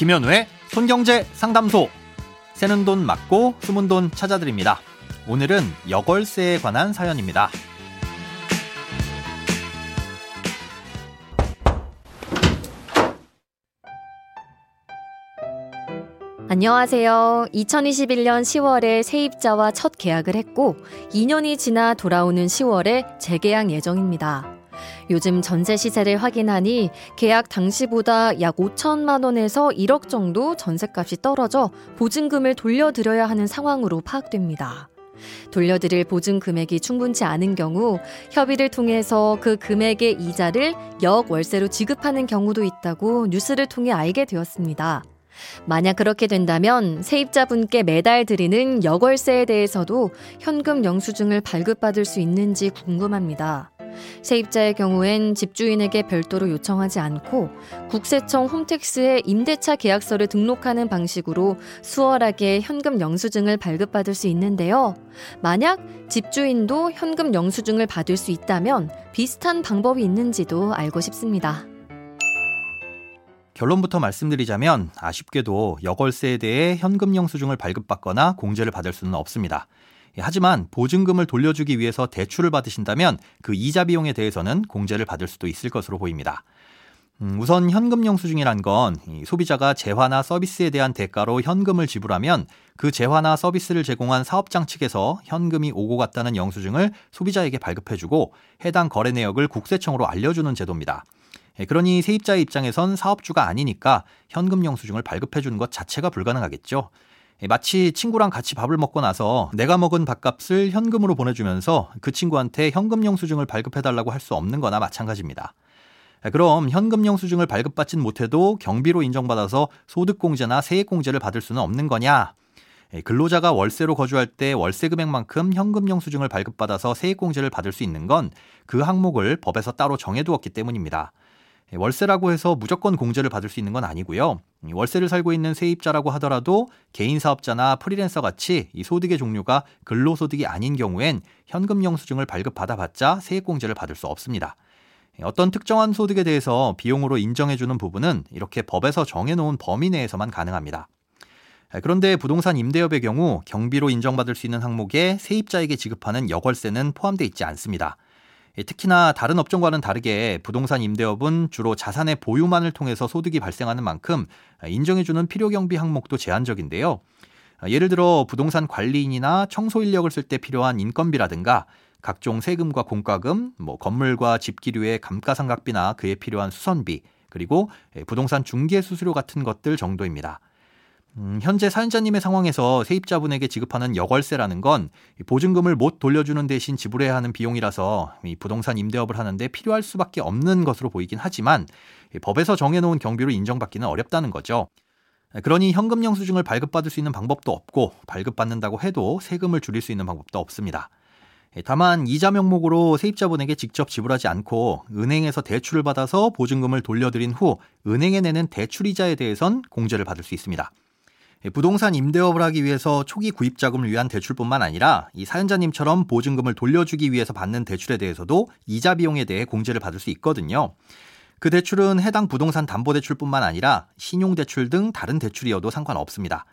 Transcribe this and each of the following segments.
김현우의 손경제 상담소. 새는 돈 맞고 숨은 돈 찾아드립니다. 오늘은 여걸세에 관한 사연입니다. 안녕하세요. 2021년 10월에 세입자와 첫 계약을 했고 2년이 지나 돌아오는 10월에 재계약 예정입니다. 요즘 전세 시세를 확인하니 계약 당시보다 약 5천만 원에서 1억 정도 전세값이 떨어져 보증금을 돌려드려야 하는 상황으로 파악됩니다. 돌려드릴 보증 금액이 충분치 않은 경우 협의를 통해서 그 금액의 이자를 역 월세로 지급하는 경우도 있다고 뉴스를 통해 알게 되었습니다. 만약 그렇게 된다면 세입자분께 매달 드리는 여월세에 대해서도 현금 영수증을 발급받을 수 있는지 궁금합니다. 세입자의 경우엔 집주인에게 별도로 요청하지 않고 국세청 홈택스에 임대차 계약서를 등록하는 방식으로 수월하게 현금 영수증을 발급받을 수 있는데요. 만약 집주인도 현금 영수증을 받을 수 있다면 비슷한 방법이 있는지도 알고 싶습니다. 결론부터 말씀드리자면 아쉽게도 여걸세에 대해 현금 영수증을 발급받거나 공제를 받을 수는 없습니다. 하지만 보증금을 돌려주기 위해서 대출을 받으신다면 그 이자 비용에 대해서는 공제를 받을 수도 있을 것으로 보입니다. 음, 우선 현금 영수증이란 건 소비자가 재화나 서비스에 대한 대가로 현금을 지불하면 그 재화나 서비스를 제공한 사업장 측에서 현금이 오고 갔다는 영수증을 소비자에게 발급해주고 해당 거래 내역을 국세청으로 알려주는 제도입니다. 예, 그러니 세입자의 입장에선 사업주가 아니니까 현금 영수증을 발급해 주는 것 자체가 불가능하겠죠. 예, 마치 친구랑 같이 밥을 먹고 나서 내가 먹은 밥값을 현금으로 보내주면서 그 친구한테 현금 영수증을 발급해 달라고 할 수 없는 거나 마찬가지입니다. 예, 그럼 현금 영수증을 발급받진 못해도 경비로 인정받아서 소득공제나 세액공제를 받을 수는 없는 거냐? 근로자가 월세로 거주할 때 월세 금액만큼 현금 영수증을 발급받아서 세액공제를 받을 수 있는 건 그 항목을 법에서 따로 정해두었기 때문입니다. 예, 월세라고 해서 무조건 공제를 받을 수 있는 건 아니고요. 월세를 살고 있는 세입자라고 하더라도 개인 사업자나 프리랜서 같이 이 소득의 종류가 근로소득이 아닌 경우엔 현금 영수증을 발급받아봤자 세액공제를 받을 수 없습니다. 예, 어떤 특정한 소득에 대해서 비용으로 인정해주는 부분은 이렇게 법에서 정해놓은 범위 내에서만 가능합니다. 예, 그런데 부동산 임대업의 경우 경비로 인정받을 수 있는 항목에 세입자에게 지급하는 여월세는 포함되어 있지 않습니다. 예, 특히나 다른 업종과는 다르게 부동산 임대업은 주로 자산의 보유만을 통해서 소득이 발생하는 만큼 인정해주는 필요경비 항목도 제한적인데요. 예를 들어 부동산 관리인이나 청소 인력을 쓸 때 필요한 인건비라든가 각종 세금과 공과금, 뭐 건물과 집기류의 감가상각비나 그에 필요한 수선비, 그리고 부동산 중개 수수료 같은 것들 정도입니다. 음, 현재 사연자님의 상황에서 세입자분에게 지급하는 여월세라는 건 보증금을 못 돌려주는 대신 지불해야 하는 비용이라서 이 부동산 임대업을 하는데 필요할 수밖에 없는 것으로 보이긴 하지만 법에서 정해놓은 경비로 인정받기는 어렵다는 거죠. 그러니 현금 영수증을 발급받을 수 있는 방법도 없고 발급받는다고 해도 세금을 줄일 수 있는 방법도 없습니다. 다만 이자 명목으로 세입자분에게 직접 지불하지 않고 은행에서 대출을 받아서 보증금을 돌려드린 후 은행에 내는 대출 이자에 대해선 공제를 받을 수 있습니다. 예, 부동산 임대업을 하기 위해서 초기 구입 자금을 위한 대출뿐만 아니라 이 사연자님처럼 보증금을 돌려주기 위해서 받는 대출에 대해서도 이자 비용에 대해 공제를 받을 수 있거든요. 그 대출은 해당 부동산 담보대출뿐만 아니라 신용대출 등 다른 대출이어도 상관없습니다.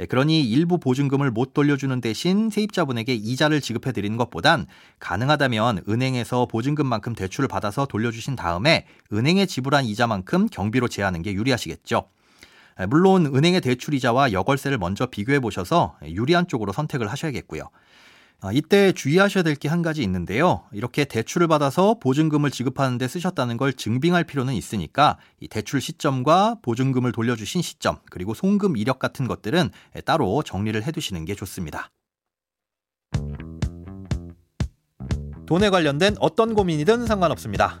예, 그러니 일부 보증금을 못 돌려주는 대신 세입자분에게 이자를 지급해 드리는 것보단 가능하다면 은행에서 보증금만큼 대출을 받아서 돌려주신 다음에 은행에 지불한 이자만큼 경비로 제하는 게 유리하시겠죠. 물론 은행의 대출이자와 여걸세를 먼저 비교해 보셔서 유리한 쪽으로 선택을 하셔야겠고요. 아, 이때 주의하셔야 될 게 한 가지 있는데요. 이렇게 대출을 받아서 보증금을 지급하는데 쓰셨다는 걸 증빙할 필요는 있으니까 이 대출 시점과 보증금을 돌려주신 시점 그리고 송금 이력 같은 것들은 따로 정리를 해두시는 게 좋습니다. 돈에 관련된 어떤 고민이든 상관없습니다.